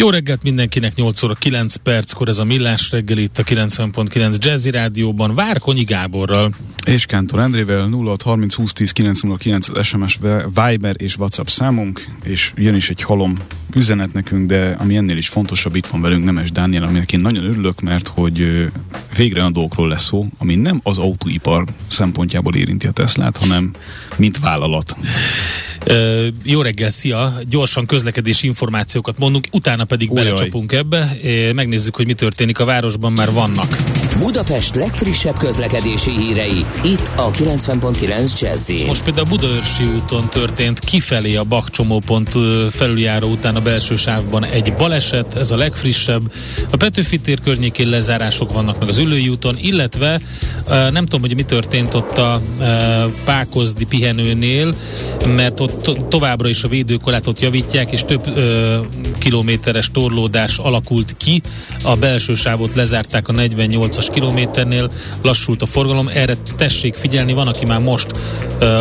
Jó reggelt mindenkinek, 8 óra 9 perckor ez a Millás reggel itt a 90.9 Jazzy Rádióban Várkonyi Gáborral. És Kántor Endrével 0630 20 10 909 az SMS Viber és WhatsApp számunk, és jön is egy halom üzenet nekünk, de ami ennél is fontosabb, itt van velünk Nemes Dániel, aminek én nagyon örülök, mert hogy végre a dolgokról lesz szó, ami nem az autóipar szempontjából érinti a Teslát, hanem mint vállalat. Jó reggel, szia! Gyorsan közlekedési információkat mondunk, utána pedig Ujjaj. belecsapunk ebbe. Megnézzük, hogy mi történik a városban, már vannak. Budapest legfrissebb közlekedési hírei, itt a 90.9 jazz Most például a Budaörsi úton történt kifelé a Bakcsomópont felüljáró után a belső sávban egy baleset, ez a legfrissebb. A Petőfi tér környékén lezárások vannak meg az Ülői úton, illetve nem tudom, hogy mi történt ott a Pákozdi pihenőnél, mert ott to- továbbra is a védőkorlátot javítják, és több ö, kilométeres torlódás alakult ki. A belső sávot lezárták a 48-as kilométernél, lassult a forgalom. Erre tessék figyelni, van, aki már most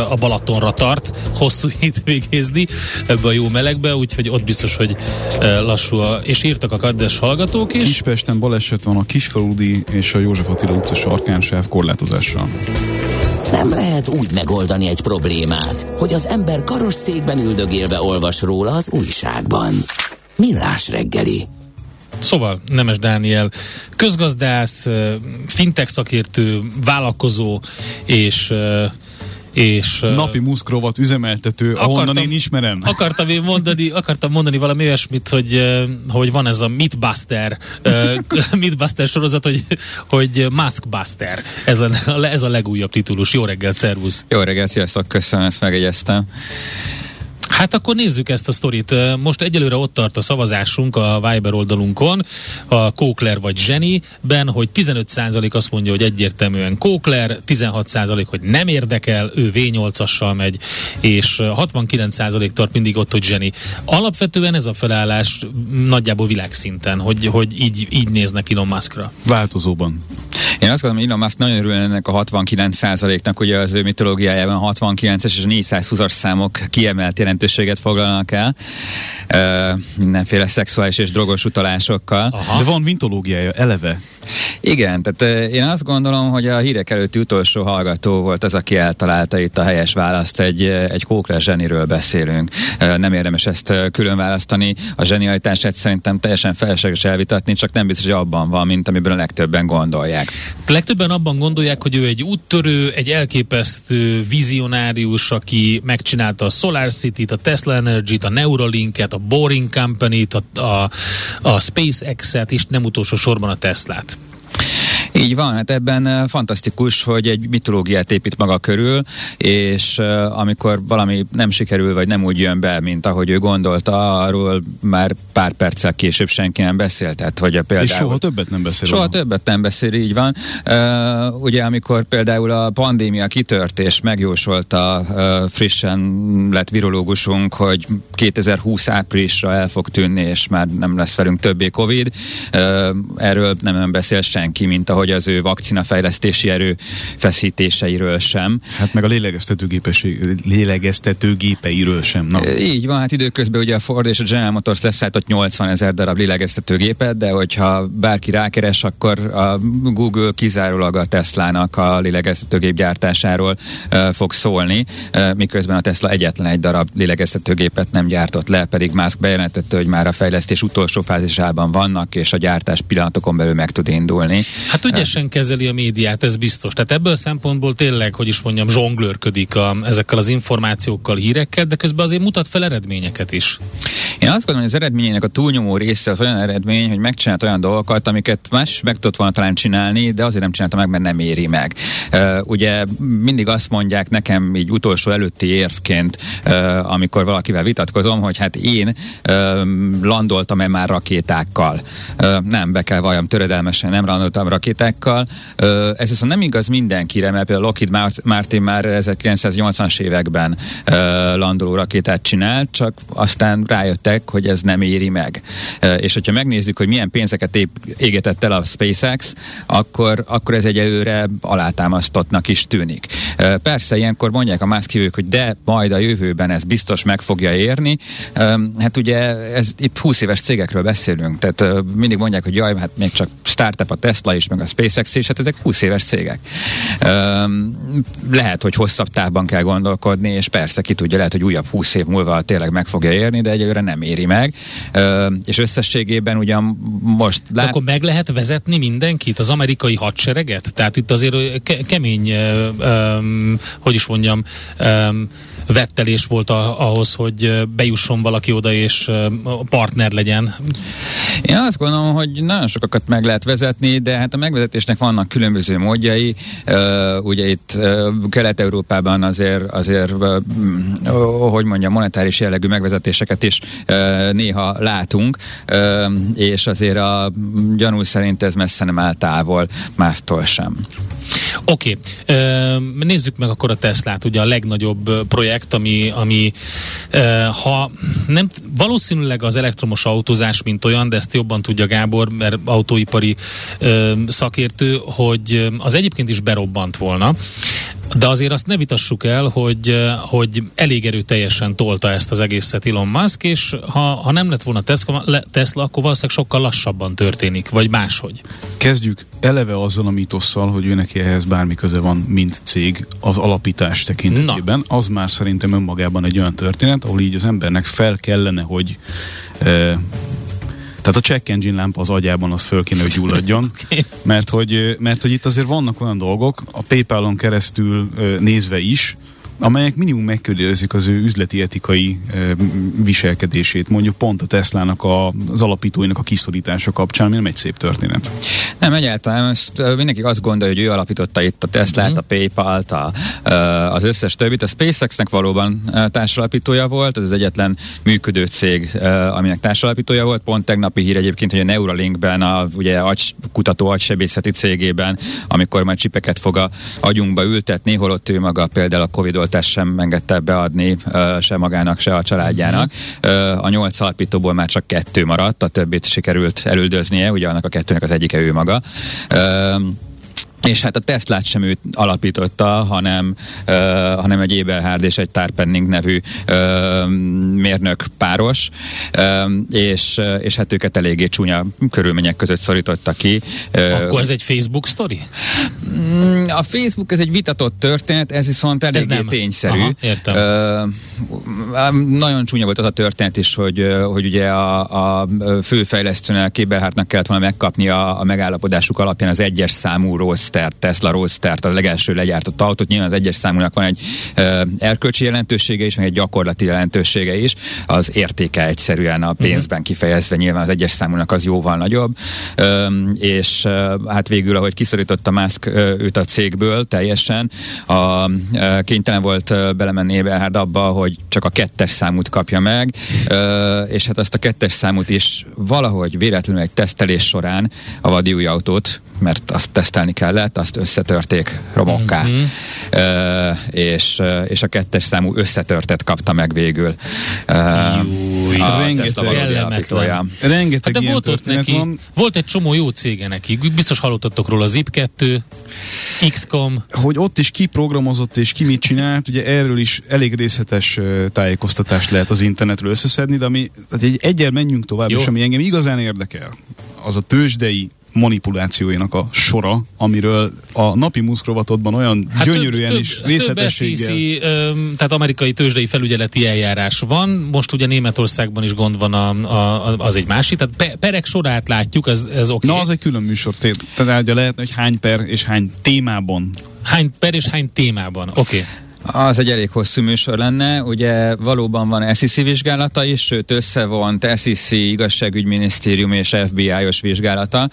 a Balatonra tart, hosszú hétvégézni ebbe a jó melegbe, úgyhogy ott biztos, hogy ö, lassú a, és írtak a kaddes hallgatók is. Kispesten baleset van a Kisfaludi és a József Attila utca sarkán sáv korlátozással. Nem lehet úgy megoldani egy problémát, hogy az ember karosszékben üldögélve olvas róla az újságban. Millás reggeli. Szóval Nemes Dániel közgazdász, fintech szakértő, vállalkozó és és, Napi muszkrovat üzemeltető, akartam, ahonnan én ismerem. Akartam én mondani, akartam mondani valami olyasmit, hogy, hogy van ez a Mythbuster, Mythbuster sorozat, hogy, hogy Maskbuster. Ez a, ez a legújabb titulus. Jó reggelt, szervusz! Jó reggelt, sziasztok, köszönöm, ezt megegyeztem. Hát akkor nézzük ezt a sztorit. Most egyelőre ott tart a szavazásunk a Viber oldalunkon, a Kókler vagy Zseni-ben, hogy 15% azt mondja, hogy egyértelműen Kókler, 16% hogy nem érdekel, ő V8-assal megy, és 69% tart mindig ott, hogy Zseni. Alapvetően ez a felállás nagyjából világszinten, hogy, hogy így, így néznek Elon Muskra. Változóban. Én azt gondolom, hogy Elon Musk nagyon örül ennek a 69%-nak, ugye az ő mitológiájában a 69-es és a 420-as számok kiemelt jelentőséget foglalnak el. Uh, mindenféle szexuális és drogos utalásokkal. Aha. De van mitológiája eleve. Igen, tehát én azt gondolom, hogy a hírek előtti utolsó hallgató volt az, aki eltalálta itt a helyes választ. Egy, egy kókler zseniről beszélünk. Nem érdemes ezt külön választani. A zsenialitását szerintem teljesen felesleges elvitatni, csak nem biztos, hogy abban van, mint amiben a legtöbben gondolják. Legtöbben abban gondolják, hogy ő egy úttörő, egy elképesztő vizionárius, aki megcsinálta a Solar City-t, a Tesla Energy-t, a Neuralinket, a Boring Company-t, a, a, a SpaceX-et, és nem utolsó sorban a Teslát. Így van, hát ebben fantasztikus, hogy egy mitológiát épít maga körül, és amikor valami nem sikerül, vagy nem úgy jön be, mint ahogy ő gondolta, arról már pár perccel később senki nem beszélt. Tehát, hogy a például, és soha többet nem beszél. Soha többet nem beszél, így van. Uh, ugye amikor például a pandémia kitört, és megjósolta uh, frissen lett virológusunk, hogy 2020 áprilisra el fog tűnni, és már nem lesz velünk többé Covid, uh, erről nem beszél senki, mint ahogy az ő vakcinafejlesztési erő feszítéseiről sem. Hát meg a lélegeztetőgépeiről sem. Na. Így van, hát időközben ugye a Ford és a General Motors leszállított 80 ezer darab lélegeztetőgépet, de hogyha bárki rákeres, akkor a Google kizárólag a Tesla-nak a lélegeztetőgép gyártásáról uh, fog szólni, uh, miközben a Tesla egyetlen egy darab lélegeztetőgépet nem gyártott le, pedig Musk bejelentette, hogy már a fejlesztés utolsó fázisában vannak, és a gyártás pillanatokon belül meg tud indulni. Hát ügyesen kezeli a médiát, ez biztos. Tehát ebből a szempontból tényleg, hogy is mondjam, zsonglőrködik a, ezekkel az információkkal, hírekkel, de közben azért mutat fel eredményeket is. Én azt gondolom, hogy az eredményének a túlnyomó része az olyan eredmény, hogy megcsinált olyan dolgokat, amiket más meg tudott volna talán csinálni, de azért nem csinálta meg, mert nem éri meg. Uh, ugye mindig azt mondják nekem így utolsó előtti érvként, uh, amikor valakivel vitatkozom, hogy hát én uh, landoltam-e már rakétákkal. Uh, nem, be kell valljam töredelmesen, nem landoltam rakétákkal. Uh, ez viszont nem igaz mindenkire, mert például Lockheed Martin már 1980-as években landoló rakétát csinált, csak aztán rájöttek, hogy ez nem éri meg. És hogyha megnézzük, hogy milyen pénzeket épp égetett el a SpaceX, akkor, akkor ez egyelőre alátámasztottnak is tűnik. Persze ilyenkor mondják a mászkívők, hogy de majd a jövőben ez biztos meg fogja érni. Hát ugye ez, itt 20 éves cégekről beszélünk, tehát mindig mondják, hogy jaj, hát még csak startup a Tesla is, meg a SpaceX is, hát ezek 20 éves cégek. Lehet, hogy hosszabb távban kell gondolkodni, és persze ki tudja, lehet, hogy újabb 20 év múlva tényleg meg fogja érni, de egyelőre nem éri meg. És összességében ugyan most lát... De akkor meg lehet vezetni mindenkit, az amerikai hadsereget? Tehát itt azért ke- kemény, um, hogy is mondjam, um, vettelés volt a, ahhoz, hogy bejusson valaki oda és partner legyen? Én azt gondolom, hogy nagyon sokakat meg lehet vezetni, de hát a megvezetésnek vannak különböző módjai. Ugye itt Kelet-Európában azért, azért hogy mondjam, monetáris jellegű megvezetéseket is néha látunk, és azért a gyanú szerint ez messze nem áll távol mástól sem. Oké, okay. nézzük meg akkor a Teslát, ugye a legnagyobb projekt, ami, ami ha nem, valószínűleg az elektromos autózás, mint olyan, de ezt jobban tudja Gábor, mert autóipari szakértő, hogy az egyébként is berobbant volna. De azért azt ne vitassuk el, hogy, hogy elég erőteljesen tolta ezt az egészet Elon Musk, és ha, ha nem lett volna Tesla, Tesla, akkor valószínűleg sokkal lassabban történik, vagy máshogy. Kezdjük eleve azzal a mítosszal, hogy ő neki ehhez bármi köze van, mint cég az alapítás tekintetében. Na. Az már szerintem önmagában egy olyan történet, ahol így az embernek fel kellene, hogy e, tehát a check engine lámpa az agyában az föl kéne, hogy gyulladjon, okay. mert, hogy, mert hogy itt azért vannak olyan dolgok, a PayPal-on keresztül nézve is, amelyek minimum megkörülözik az ő üzleti etikai e, viselkedését, mondjuk pont a Teslának a, az alapítóinak a kiszorítása kapcsán, ami nem egy szép történet. Nem, egyáltalán most mindenki azt gondolja, hogy ő alapította itt a Teslát, mm-hmm. a PayPal-t, a, az összes többit. A SpaceX-nek valóban társalapítója volt, ez az egyetlen működő cég, aminek társalapítója volt. Pont tegnapi hír egyébként, hogy a Neuralinkben, a ugye agy, kutató agysebészeti cégében, amikor majd csipeket fog a agyunkba ültetni, holott ő maga például a covid oltást sem engedte beadni se magának, se a családjának. Uh-huh. A nyolc alapítóból már csak kettő maradt, a többit sikerült elüldöznie, ugye annak a kettőnek az egyike ő maga. És hát a Teslát sem ő alapította, hanem, uh, hanem egy Eberhard és egy Tarpenning nevű uh, mérnök páros, uh, és, és hát őket eléggé csúnya körülmények között szorította ki. Uh, Akkor ez egy Facebook sztori? Mm, a Facebook ez egy vitatott történet, ez viszont eléggé ez nem. tényszerű. Aha, értem. Uh, nagyon csúnya volt az a történet is, hogy, hogy ugye a, a főfejlesztőnek, Eberhardnak kellett volna megkapni a, a megállapodásuk alapján az egyes számú rossz Roadster, Tesla Roadster, a legelső legyártott autót. Nyilván az egyes számúnak van egy uh, erkölcsi jelentősége is, meg egy gyakorlati jelentősége is. Az értéke egyszerűen a pénzben mhm. kifejezve nyilván az egyes számúnak az jóval nagyobb. Um, és uh, hát végül, ahogy kiszorította Musk uh, őt a cégből teljesen, a, uh, kénytelen volt uh, belemenni Eberhard abba, hogy csak a kettes számút kapja meg, uh, és hát azt a kettes számút is valahogy véletlenül egy tesztelés során a vadi új autót, mert azt tesztelni kellett, azt összetörték romokká. Mm-hmm. Uh, és, és a kettes számú összetörtet kapta meg végül. Uh, Júj, a rengeteg, rengeteg hát de volt ott neki, van. volt egy csomó jó cége neki, biztos hallottatok róla, Zip2, XCOM. Hogy ott is ki programozott és ki mit csinált, ugye erről is elég részletes tájékoztatást lehet az internetről összeszedni, de ami, tehát egy egyel menjünk tovább, Jó. és ami engem igazán érdekel, az a tőzsdei manipulációinak a sora, amiről a napi muszkrovatodban olyan hát gyönyörűen több, is részletességgel... Több SEC, tehát amerikai tőzsdei felügyeleti eljárás van, most ugye Németországban is gond van, a, a, az egy másik, tehát pe, perek sorát látjuk, ez, ez oké. Okay. Na, az egy külön műsor, tehát lehetne, hogy hány per és hány témában. Hány per és hány témában, oké. Okay. Az egy elég hosszú műsor lenne, ugye valóban van SEC vizsgálata is, sőt összevont SEC, igazságügyminisztérium és FBI-os vizsgálata.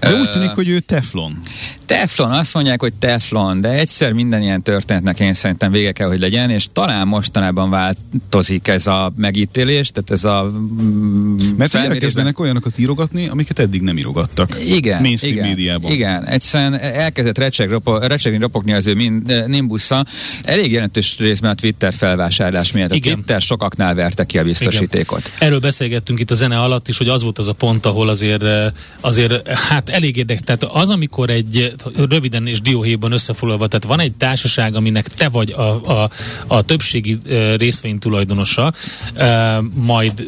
De úgy tűnik, hogy ő teflon. Teflon, azt mondják, hogy teflon, de egyszer minden ilyen történetnek én szerintem vége kell, hogy legyen, és talán mostanában változik ez a megítélés, tehát ez a mm, Mert elkezdenek olyanokat írogatni, amiket eddig nem írogattak. Igen, igen, médiában. Igen, egyszerűen elkezdett recsegni ropogni az ő nimbusza. Elég jelentős részben a Twitter felvásárlás miatt. A Igen. Twitter sokaknál verte ki a biztosítékot. Igen. Erről beszélgettünk itt a zene alatt is, hogy az volt az a pont, ahol azért, eh, azért hát elég érdekes. Tehát az, amikor egy röviden és dióhéjban összefoglalva, tehát van egy társaság, aminek te vagy a, a, a többségi részvény tulajdonosa, majd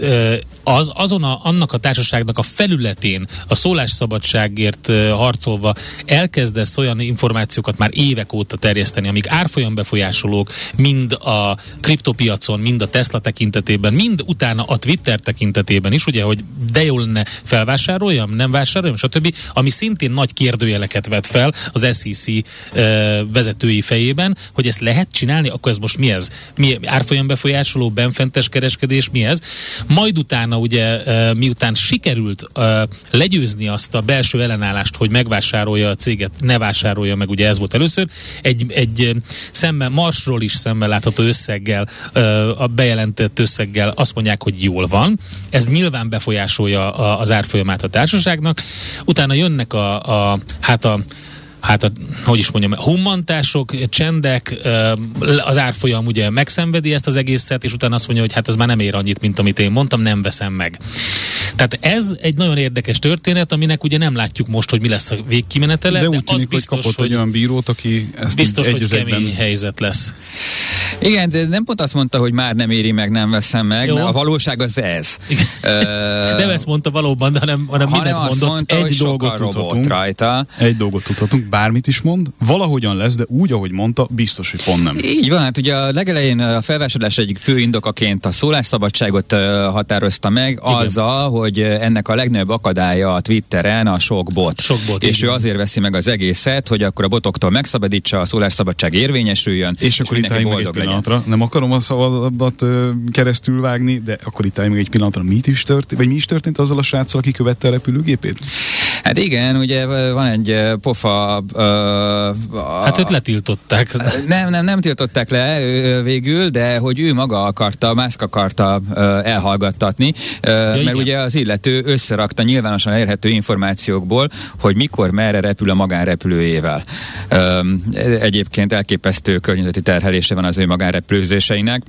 az, azon a, annak a társaságnak a felületén a szólásszabadságért harcolva elkezdesz olyan információkat már évek óta terjeszteni, amik árfolyam befolyás befolyásolók, mind a kriptopiacon, mind a Tesla tekintetében, mind utána a Twitter tekintetében is, ugye, hogy de jól lenne felvásároljam, nem vásároljam, stb., ami szintén nagy kérdőjeleket vet fel az SEC uh, vezetői fejében, hogy ezt lehet csinálni, akkor ez most mi ez? Mi árfolyam befolyásoló, benfentes kereskedés, mi ez? Majd utána ugye, uh, miután sikerült legyőzni azt a belső ellenállást, hogy megvásárolja a céget, ne vásárolja meg, ugye ez volt először, egy, egy szemben Marsról is szemmel látható összeggel, a bejelentett összeggel azt mondják, hogy jól van. Ez nyilván befolyásolja az árfolyamát a társaságnak. Utána jönnek a, a hát a hát a, hogy is mondjam, hummantások, csendek, az árfolyam ugye megszenvedi ezt az egészet, és utána azt mondja, hogy hát ez már nem ér annyit, mint amit én mondtam, nem veszem meg. Tehát ez egy nagyon érdekes történet, aminek ugye nem látjuk most, hogy mi lesz a végkimenetele. De, úgy tűnik, biztos, hogy kapott hogy, egy olyan bírót, aki ezt biztos, hogy kemény helyzet lesz. Igen, de nem pont azt mondta, hogy már nem éri meg, nem veszem meg, Jó. mert a valóság az ez. nem ezt mondta valóban, hanem, hanem mindent mondott. Mondta, egy dolgot tudhatunk. Rajta. Egy dolgot tudhatunk bármit is mond, valahogyan lesz, de úgy, ahogy mondta, biztos, hogy pont nem. Így van, hát ugye a legelején a felvásárlás egyik fő indokaként a szólásszabadságot határozta meg Igen. azzal, hogy ennek a legnagyobb akadálya a Twitteren a sok bot. Sok bot és ő azért veszi meg az egészet, hogy akkor a botoktól megszabadítsa, a szólásszabadság érvényesüljön, és, és akkor itt egy pillanatra. Nem akarom a szavadat keresztül vágni, de akkor itt még egy pillanatra. Mit is történt, vagy mi is történt azzal a sráccal, aki követte a repülőgépét? Hát igen, ugye van egy pofa... Uh, hát őt letiltották. Nem, nem, nem tiltották le végül, de hogy ő maga akarta, Musk akarta uh, elhallgattatni, uh, ja, mert igen. ugye az illető összerakta nyilvánosan elérhető információkból, hogy mikor, merre repül a magánrepülőjével. Uh, egyébként elképesztő környezeti terhelése van az ő magánrepülőzéseinek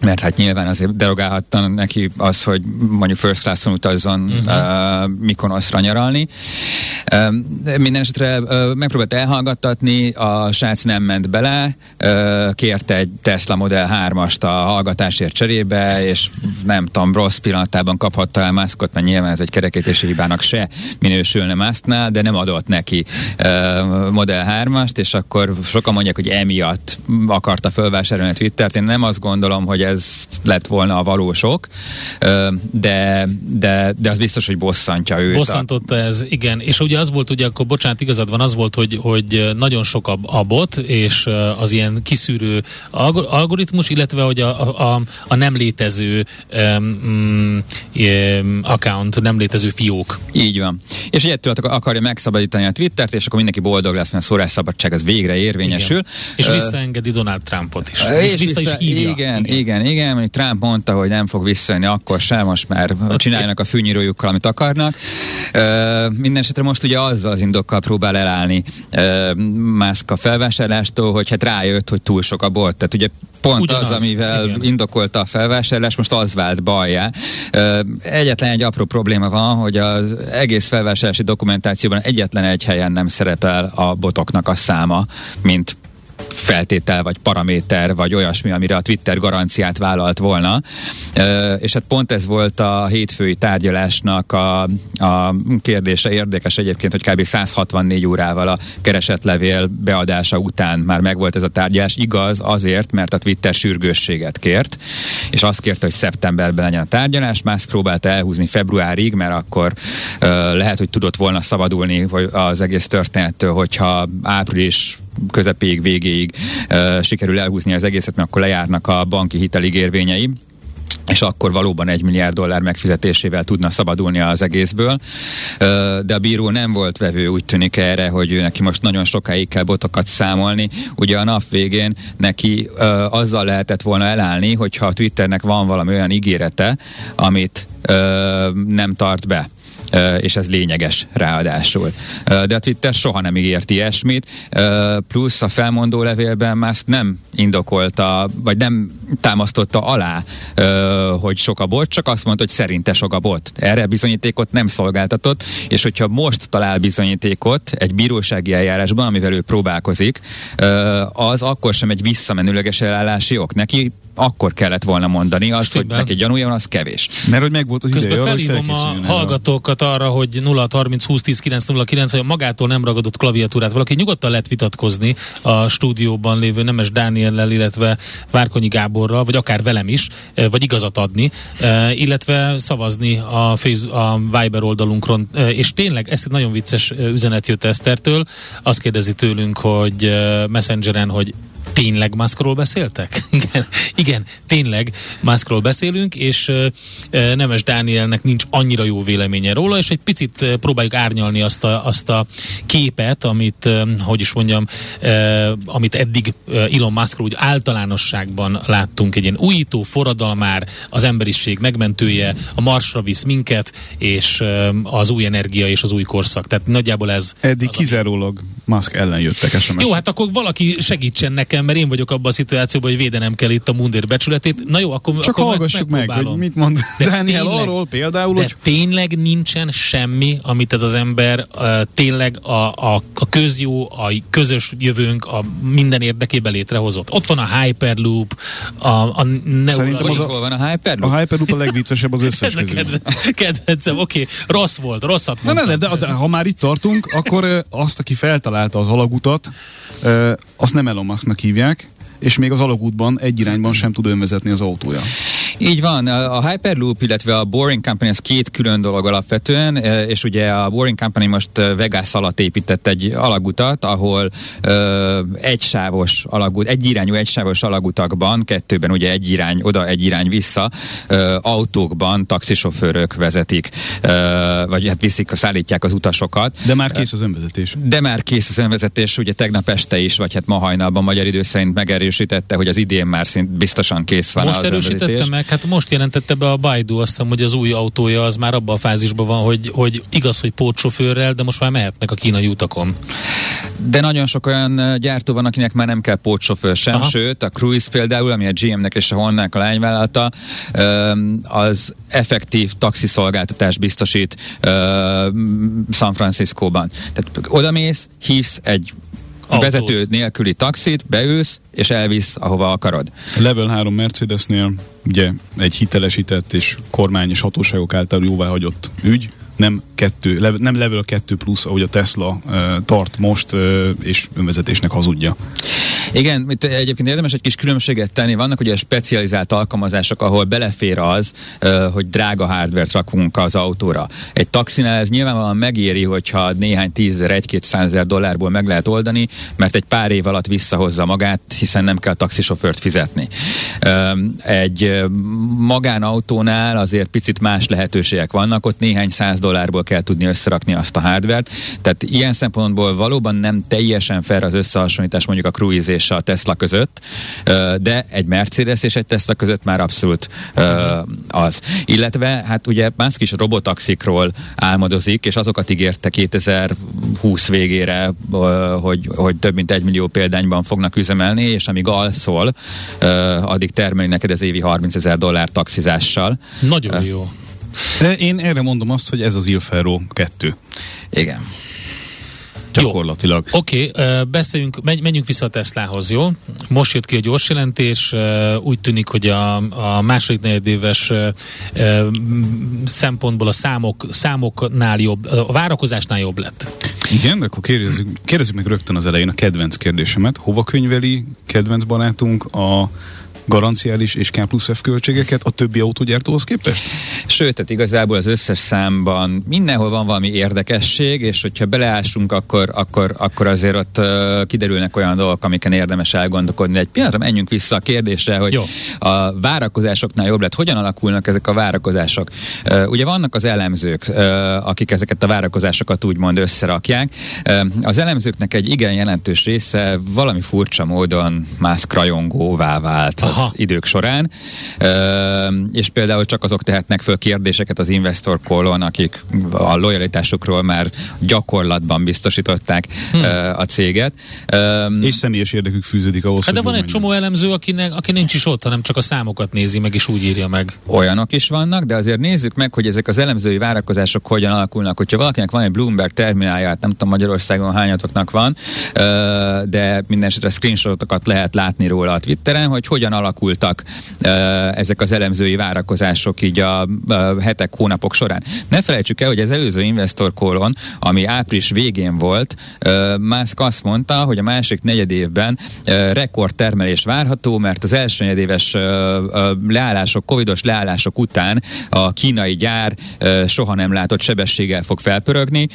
mert hát nyilván azért derogálhatta neki az, hogy mondjuk first class-on utazzon uh-huh. uh, Mikonoszra nyaralni. Uh, minden esetre uh, megpróbált elhallgattatni, a srác nem ment bele, uh, kérte egy Tesla Model 3-ast a hallgatásért cserébe, és nem tudom, rossz pillanatában kaphatta el Muskot, mert nyilván ez egy kerekítési hibának se minősülne Musknál, de nem adott neki uh, Model 3-ast, és akkor sokan mondják, hogy emiatt akarta fölvásárolni a Twittert. Én nem azt gondolom, hogy ez lett volna a valósok, de, de, de az biztos, hogy bosszantja őt. Bosszantotta ez, igen. És ugye az volt, ugye akkor, bocsánat, igazad van, az volt, hogy, hogy nagyon sok a, a bot, és az ilyen kiszűrő algoritmus, illetve hogy a, a, a nem létező um, um, account, nem létező fiók. Így van. És ugye ettől akarja megszabadítani a Twittert, és akkor mindenki boldog lesz, mert a szórásszabadság az végre érvényesül. Igen. És visszaengedi Donald Trumpot is. És, és vissza, vissza is hívja. Igen, igen, igen, igen, mondjuk Trump mondta, hogy nem fog visszajönni akkor sem, most már okay. csináljanak a fűnyírójukkal, amit akarnak. Uh, minden esetre most ugye azzal az indokkal próbál elállni uh, Musk a felvásárlástól, hogy hát rájött, hogy túl sok a bolt. Tehát ugye pont Ugyanaz, az, amivel igen. indokolta a felvásárlás, most az vált bajjá. Egyetlen egy apró probléma van, hogy az egész felvásárlási dokumentációban egyetlen egy helyen nem szerepel a botoknak a száma, mint feltétel, vagy paraméter, vagy olyasmi, amire a Twitter garanciát vállalt volna. És hát pont ez volt a hétfői tárgyalásnak a, a kérdése. Érdekes egyébként, hogy kb. 164 órával a keresetlevél beadása után már megvolt ez a tárgyalás. Igaz azért, mert a Twitter sürgősséget kért, és azt kérte, hogy szeptemberben legyen a tárgyalás. Más próbálta elhúzni februárig, mert akkor lehet, hogy tudott volna szabadulni az egész történettől, hogyha április közepéig, végéig uh, sikerül elhúzni az egészet, mert akkor lejárnak a banki hiteligérvényei és akkor valóban egy milliárd dollár megfizetésével tudna szabadulni az egészből. De a bíró nem volt vevő, úgy tűnik erre, hogy ő neki most nagyon sokáig kell botokat számolni. Ugye a nap végén neki azzal lehetett volna elállni, hogyha a Twitternek van valami olyan ígérete, amit nem tart be és ez lényeges ráadásul. De a Twitter soha nem ígért ilyesmit, plusz a felmondó levélben már ezt nem indokolta, vagy nem támasztotta alá, hogy sok a bot, csak azt mondta, hogy szerinte sok a bot. Erre bizonyítékot nem szolgáltatott, és hogyha most talál bizonyítékot egy bírósági eljárásban, amivel ő próbálkozik, az akkor sem egy visszamenőleges elállási ok. Neki akkor kellett volna mondani, azt, hogy neki gyanúja van, az kevés. Mert hogy meg volt az Közben ideje, felhívom a hallgatókat arra, hogy 0 30 20 10 9 0 9, hogy magától nem ragadott klaviatúrát. Valaki nyugodtan lehet vitatkozni a stúdióban lévő Nemes Dániellel, illetve Várkonyi Gáborral, vagy akár velem is, eh, vagy igazat adni, eh, illetve szavazni a, face, a Viber oldalunkon. Eh, és tényleg, ez egy nagyon vicces üzenet jött Esztertől, azt kérdezi tőlünk, hogy Messengeren, hogy tényleg Muskról beszéltek? igen, igen, tényleg Muskról beszélünk, és Nemes Dánielnek nincs annyira jó véleménye róla, és egy picit próbáljuk árnyalni azt a, azt a képet, amit, hogy is mondjam, amit eddig Elon Muskról úgy általánosságban láttunk, egy ilyen újító forradalmár, az emberiség megmentője, a marsra visz minket, és az új energia és az új korszak. Tehát nagyjából ez... Eddig kizárólag Musk ellen jöttek SMS. Jó, hát akkor valaki segítsen nekem, mert én vagyok abban a szituációban, hogy védenem kell itt a mundér becsületét. Na jó, akkor Csak akkor hallgassuk meg, meg, hogy mit mond de Daniel tényleg, arról például, de hogy... tényleg nincsen semmi, amit ez az ember uh, tényleg a, a, a közjó, a közös jövőnk, a minden érdekében létrehozott. Ott van a Hyperloop, a, a Szerintem az a, hol van a Hyperloop? A Hyperloop a legviccesebb az összes Ez a kedvenc, kedvencem, oké, okay, rossz volt, rosszat mondtam. Ne, ne, de, de, ha már itt tartunk, akkor uh, azt, aki feltalálta az alagutat, uh, azt nem Elon Musknak hívják, és még az alagútban egy irányban sem tud önvezetni az autója. Így van, a Hyperloop, illetve a Boring Company az két külön dolog alapvetően, e, és ugye a Boring Company most e, Vegas alatt épített egy alagutat, ahol e, egysávos alagút, egyirányú egysávos alagutakban, kettőben ugye egy irány oda, egy irány vissza, autókban taxisofőrök vezetik, vagy hát viszik, szállítják az utasokat. De már kész az önvezetés. De már kész az önvezetés, ugye tegnap este is, vagy hát ma hajnalban magyar idő szerint megerősítette, hogy az idén már szint biztosan kész van most az erősítette meg, hát most jelentette be a Baidu, azt hiszem, hogy az új autója az már abban a fázisban van, hogy, hogy igaz, hogy pótsofőrrel, de most már mehetnek a kínai utakon. De nagyon sok olyan gyártó van, akinek már nem kell pótsofőr sem, Aha. sőt, a Cruise például, ami a GM-nek és a Honda-nak a lányvállalata, az effektív taxiszolgáltatást biztosít San Franciscóban. Tehát odamész, hívsz egy Autót. vezető nélküli taxit, beülsz, és elvisz, ahova akarod. Level 3 Mercedesnél ugye egy hitelesített és kormány és hatóságok által jóváhagyott ügy, nem, kettő, nem level 2 plusz, ahogy a Tesla tart most, és önvezetésnek hazudja. Igen, itt egyébként érdemes egy kis különbséget tenni. Vannak ugye specializált alkalmazások, ahol belefér az, hogy drága hardvert rakunk az autóra. Egy taxinál ez nyilvánvalóan megéri, hogyha néhány tízezer, egy-két százezer dollárból meg lehet oldani, mert egy pár év alatt visszahozza magát, hiszen nem kell taxisofőrt fizetni. Egy magánautónál azért picit más lehetőségek vannak, ott néhány száz dollárból kell tudni összerakni azt a hardvert. Tehát ilyen szempontból valóban nem teljesen fair az összehasonlítás mondjuk a Cruise és a Tesla között, de egy Mercedes és egy Tesla között már abszolút az. Illetve hát ugye Musk is robotaxikról álmodozik, és azokat ígérte 2020 végére, hogy, hogy több mint egy millió példányban fognak üzemelni, és amíg alszol, addig termeli neked az évi 30 ezer dollár taxizással. Nagyon jó. Én erre mondom azt, hogy ez az Il Ferro 2. Igen. Gyakorlatilag. Oké, okay, beszéljünk, menjünk vissza a Teslahoz, jó? Most jött ki a gyors jelentés, úgy tűnik, hogy a, a második negyedéves szempontból a számok, számoknál jobb, a várakozásnál jobb lett. Igen, akkor kérdezzük, kérdezzük meg rögtön az elején a kedvenc kérdésemet. Hova könyveli kedvenc barátunk a garanciális és K plusz F költségeket a többi autógyártóhoz képest? Sőt, tehát igazából az összes számban mindenhol van valami érdekesség, és hogyha beleásunk, akkor, akkor, akkor azért ott uh, kiderülnek olyan dolgok, amiken érdemes elgondolkodni. Egy pillanatra menjünk vissza a kérdésre, hogy Jó. a várakozásoknál jobb lett. Hogyan alakulnak ezek a várakozások? Uh, ugye vannak az elemzők, uh, akik ezeket a várakozásokat úgymond összerakják. Az elemzőknek egy igen jelentős része valami furcsa módon mászkrajongóvá vált. Az Aha. idők során, és például csak azok tehetnek föl kérdéseket az investor call akik a lojalitásukról már gyakorlatban biztosították hmm. a céget. És személyes érdekük fűződik ahhoz, hát de van egy csomó elemző, akinek, aki nincs is ott, hanem csak a számokat nézi meg, és úgy írja meg. Olyanok is vannak, de azért nézzük meg, hogy ezek az elemzői várakozások hogyan alakulnak. Hogyha valakinek van egy Bloomberg terminálját, nem tudom Magyarországon hányatoknak van, de minden esetre screenshotokat lehet látni róla a Twitteren, hogy hogyan alakul alakultak ezek az elemzői várakozások így a hetek, hónapok során. Ne felejtsük el, hogy az előző Investor Call-on, ami április végén volt, Musk azt mondta, hogy a másik negyed évben rekordtermelés várható, mert az első negyedéves leállások, covidos leállások után a kínai gyár soha nem látott sebességgel fog felpörögni,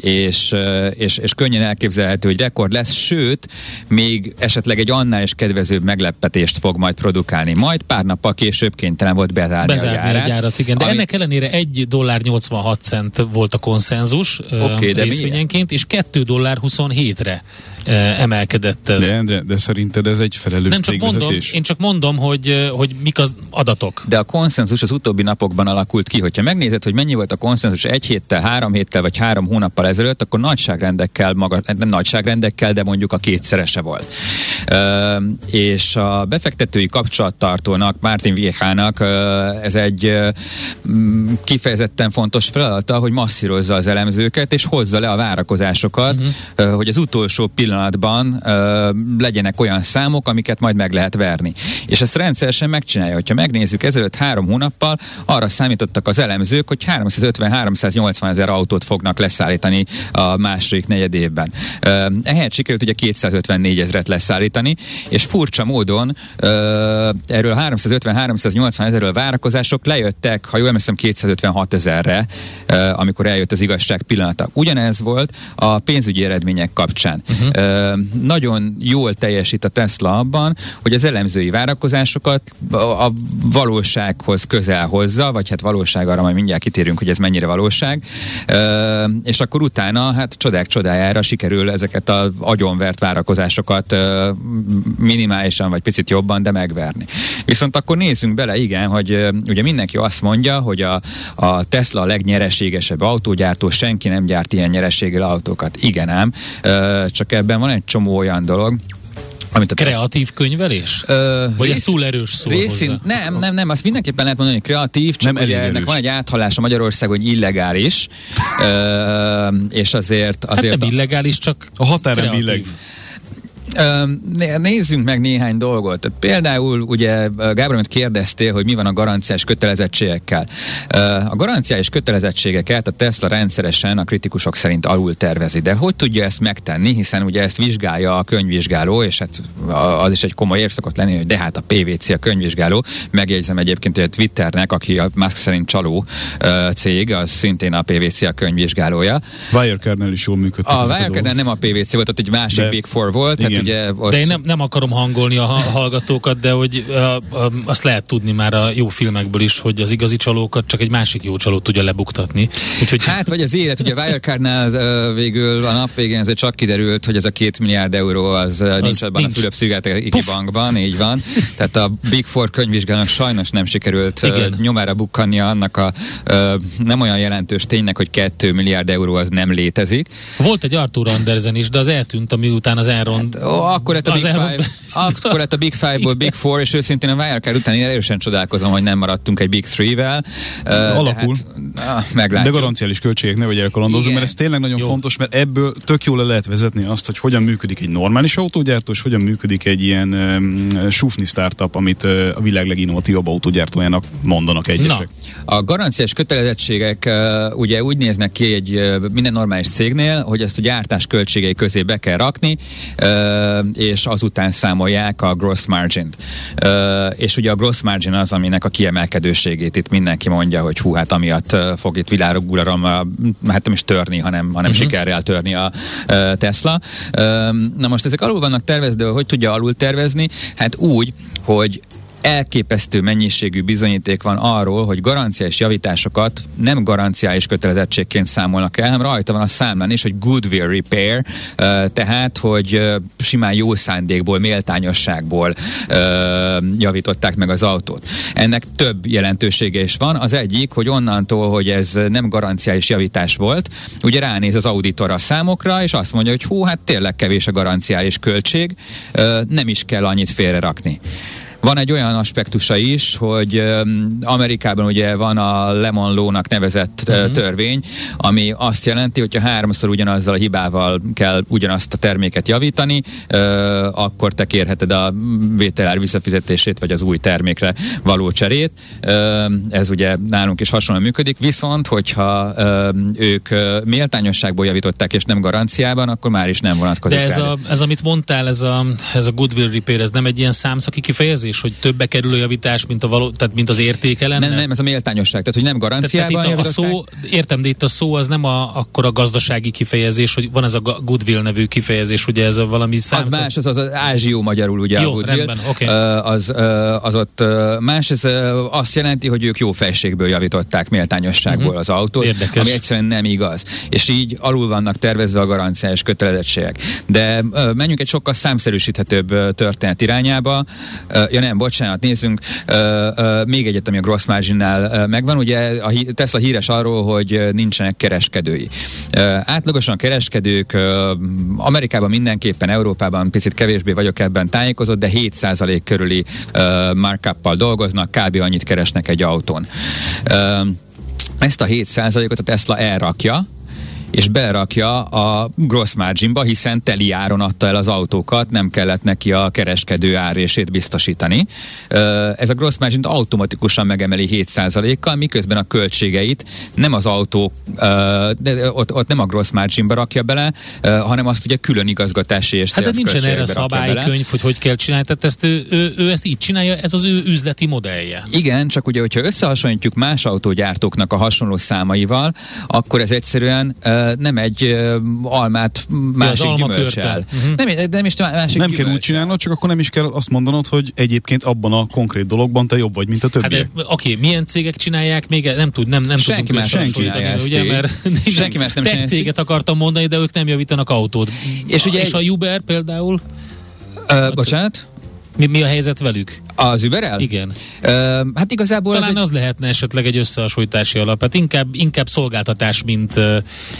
és, és, és könnyen elképzelhető, hogy rekord lesz, sőt, még esetleg egy annál is kedvezőbb meglepetés meglepetést fog majd produkálni. Majd pár nappal később kénytelen volt bezárni, bezárni a gyárat. A gyárat igen. De ami... ennek ellenére 1 dollár 86 cent volt a konszenzus okay, részvényenként, és 2 dollár 27-re emelkedett ez. De, de, de szerinted ez egy felelős Nem csak mondom, én csak mondom, hogy, hogy mik az adatok. De a konszenzus az utóbbi napokban alakult ki. Hogyha megnézed, hogy mennyi volt a konszenzus egy héttel, három héttel vagy három hónappal ezelőtt, akkor nagyságrendekkel, maga, nem nagyságrendekkel, de mondjuk a kétszerese volt. Uh, és a befektetői kapcsolattartónak, Martin Viehának uh, ez egy kifejezetten fontos feladata, hogy masszírozza az elemzőket, és hozza le a várakozásokat, uh-huh. hogy az utolsó pillanat pillanatban legyenek olyan számok, amiket majd meg lehet verni. És ezt rendszeresen megcsinálja. Hogyha megnézzük ezelőtt három hónappal, arra számítottak az elemzők, hogy 350-380 ezer autót fognak leszállítani a második negyed évben. Ehhez sikerült ugye 254 ezeret leszállítani, és furcsa módon ö, erről 350-380 ezerről várakozások lejöttek, ha jól emlékszem, 256 ezerre, amikor eljött az igazság pillanata. Ugyanez volt a pénzügyi eredmények kapcsán. Uh-huh nagyon jól teljesít a Tesla abban, hogy az elemzői várakozásokat a valósághoz közel hozza, vagy hát valóság arra majd mindjárt kitérünk, hogy ez mennyire valóság, és akkor utána hát csodák csodájára sikerül ezeket az agyonvert várakozásokat minimálisan, vagy picit jobban, de megverni. Viszont akkor nézzünk bele, igen, hogy ugye mindenki azt mondja, hogy a, a Tesla a legnyereségesebb autógyártó, senki nem gyárt ilyen nyereséggel autókat. Igen ám, csak ebben van egy csomó olyan dolog, amit a kreatív tesz... könyvelés? Ö, Vagy rész, ez túl erős szó részint, hozzá? Nem, nem, nem, azt mindenképpen lehet mondani, hogy kreatív, csak nem ugye ennek van egy áthalása Magyarország, hogy illegális, ö, és azért... azért hát nem a, illegális, csak a határa illeg. Nézzünk meg néhány dolgot. Például ugye Gábor, amit kérdeztél, hogy mi van a garanciás kötelezettségekkel. A garanciás kötelezettségeket a Tesla rendszeresen a kritikusok szerint alul tervezi. De hogy tudja ezt megtenni, hiszen ugye ezt vizsgálja a könyvvizsgáló, és hát az is egy komoly ér szokott lenni, hogy de hát a PVC a könyvvizsgáló. Megjegyzem egyébként, hogy a Twitternek, aki a Musk szerint csaló cég, az szintén a PVC a könyvvizsgálója. Wirecard-nál is jól működött. A Wirecard nem a PVC volt, ott egy másik de, Big Four volt, igen. Ugye... Ott... De én nem, nem akarom hangolni a hallgatókat, de hogy a, a, azt lehet tudni már a jó filmekből is, hogy az igazi csalókat csak egy másik jó csaló tudja lebuktatni. Úgyhogy... Hát, vagy az élet, ugye a Wirecardnál végül a nap végén azért csak kiderült, hogy ez a két milliárd euró az, az nincs abban nincs. a Fülöp-szigeteki bankban, így van. Tehát a Big Four könyvvizsgálónak sajnos nem sikerült Igen. nyomára bukkannia annak a nem olyan jelentős ténynek, hogy 2 milliárd euró az nem létezik. Volt egy Arthur Andersen is, de az eltűnt, ami után az Enron hát, akkor lett a Big Five. Akkor lett a Big Five-ból Big Four, és őszintén a Wirecard után én erősen csodálkozom, hogy nem maradtunk egy Big Three-vel. Alakul. Hát, De garanciális költségek ne vegyél kalandozunk, mert ez tényleg nagyon Jó. fontos, mert ebből tök jól le lehet vezetni azt, hogy hogyan működik egy normális autógyártó, és hogyan működik egy ilyen um, sufni startup, amit uh, a világ leginnovatívabb autógyártójának mondanak egyesek. Na, a garanciás kötelezettségek uh, ugye úgy néznek ki egy uh, minden normális cégnél, hogy ezt a gyártás költségei közé be kell rakni, uh, és azután számolják a gross margin-t. És ugye a gross margin az, aminek a kiemelkedőségét itt mindenki mondja, hogy hú, hát amiatt fog itt világuguralom, hát nem is törni, hanem, hanem uh-huh. sikerrel törni a Tesla. Na most ezek alul vannak tervezve, hogy tudja alul tervezni? Hát úgy, hogy elképesztő mennyiségű bizonyíték van arról, hogy garanciás javításokat nem garanciális kötelezettségként számolnak el, hanem rajta van a számlán is, hogy goodwill repair, tehát, hogy simán jó szándékból, méltányosságból javították meg az autót. Ennek több jelentősége is van. Az egyik, hogy onnantól, hogy ez nem garanciális javítás volt, ugye ránéz az auditor a számokra, és azt mondja, hogy hú, hát tényleg kevés a garanciális költség, nem is kell annyit félre rakni. Van egy olyan aspektusa is, hogy Amerikában ugye van a Lemon Law-nak nevezett uh-huh. törvény, ami azt jelenti, hogyha háromszor ugyanazzal a hibával kell ugyanazt a terméket javítani, akkor te kérheted a vételár visszafizetését, vagy az új termékre való cserét. Ez ugye nálunk is hasonlóan működik, viszont hogyha ők méltányosságból javították, és nem garanciában, akkor már is nem vonatkozik. De ez, a, ez amit mondtál, ez a, ez a goodwill repair, ez nem egy ilyen számszaki kifejezés? És hogy többe kerül a javítás, mint, a való, tehát mint az értéke lenne? Nem, nem, ez a méltányosság, tehát hogy nem garanciában tehát, tehát itt a, a szó, Értem, de itt a szó az nem a, akkor a gazdasági kifejezés, hogy van ez a goodwill nevű kifejezés, ugye ez a valami szám. Az más, az az, az ázsió magyarul ugye jó, a goodwill. Rendben, okay. az, az ott más, ez azt jelenti, hogy ők jó fejségből javították méltányosságból uh-huh. az autót, Érdekes. ami egyszerűen nem igaz. És így alul vannak tervezve a garanciás kötelezettségek. De menjünk egy sokkal számszerűsíthetőbb történet irányába. Ja nem, bocsánat, nézzünk. Uh, uh, még egyet, ami a gross marginnál megvan. Ugye a Tesla híres arról, hogy nincsenek kereskedői. Uh, átlagosan a kereskedők uh, Amerikában mindenképpen, Európában picit kevésbé vagyok ebben tájékozott, de 7% körüli uh, markuppal dolgoznak, kb. annyit keresnek egy autón. Uh, ezt a 7%-ot a Tesla elrakja, és berakja a gross marginba, hiszen teli áron adta el az autókat, nem kellett neki a kereskedő árését biztosítani. Ez a gross margin automatikusan megemeli 7%-kal, miközben a költségeit nem az autó, de ott, ott nem a gross marginba rakja bele, hanem azt ugye külön igazgatási és Hát de nincsen erre szabálykönyv, hogy hogy kell csinálni, tehát ezt ő, ő, ő ezt így csinálja, ez az ő üzleti modellje. Igen, csak ugye, hogyha összehasonlítjuk más autógyártóknak a hasonló számaival, akkor ez egyszerűen nem egy almát másik ja, gyümölcsel. Uh-huh. Nem, nem is másik Nem kell úgy csinálnod, csak akkor nem is kell azt mondanod, hogy egyébként abban a konkrét dologban te jobb vagy, mint a többiek. Hát, oké, milyen cégek csinálják még? Nem tud, nem, nem senki tudunk más senki ugye, mert senki más nem csinálja. céget akartam mondani, de ők nem javítanak autót. És, ugye és egy... a Uber például? Uh, bocsánat? Mi, mi a helyzet velük? Az Uberrel? Igen. Uh, hát igazából... Talán az, egy... lehetne esetleg egy összehasonlítási alap. Hát inkább, inkább szolgáltatás, mint,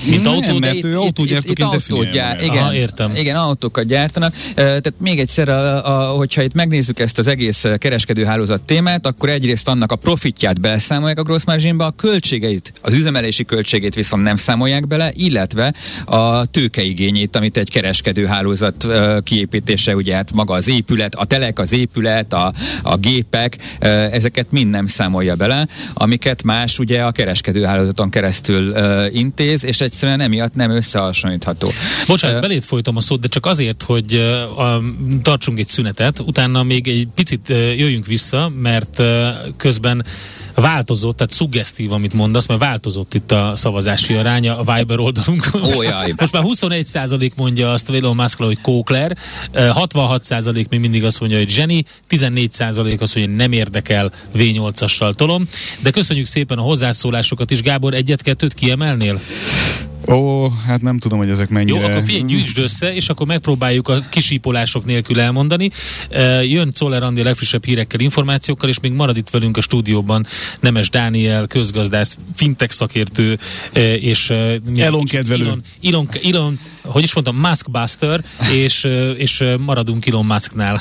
mint nem, autó. Mert ő autógyártóként gyár, igen, Aha, értem. Igen, autókat gyártanak. Tehát még egyszer, a, a, hogyha itt megnézzük ezt az egész kereskedőhálózat témát, akkor egyrészt annak a profitját beszámolják a gross marginba, a költségeit, az üzemelési költségét viszont nem számolják bele, illetve a tőkeigényét, amit egy kereskedőhálózat kiépítése, ugye hát maga az épület, a telek, az épület, a, a gépek, ezeket mind nem számolja bele, amiket más ugye a kereskedőhálózaton keresztül intéz, és egyszerűen emiatt nem összehasonlítható. Bocsánat, belét folytom a szót, de csak azért, hogy a, tartsunk egy szünetet, utána még egy picit jöjjünk vissza, mert közben változott, tehát suggesztív, amit mondasz, mert változott itt a szavazási aránya a Viber oldalunkon. Ó, jaj. Most már 21% mondja azt Elon musk hogy Kókler, 66% még mindig azt mondja, hogy Zseni, 14 azt mondja, hogy nem érdekel, V8-assal tolom. De köszönjük szépen a hozzászólásokat is. Gábor, egyet-kettőt kiemelnél? Ó, hát nem tudom, hogy ezek mennyire... Jó, akkor figyelj, gyűjtsd össze, és akkor megpróbáljuk a kisípolások nélkül elmondani. Jön Czoller Andi legfrissebb hírekkel, információkkal, és még marad itt velünk a stúdióban Nemes Dániel, közgazdász, fintech szakértő, és... Elon kedvelő. Elon, Elon, Elon, hogy is mondtam, Muskbuster, és, és maradunk Elon Musknál.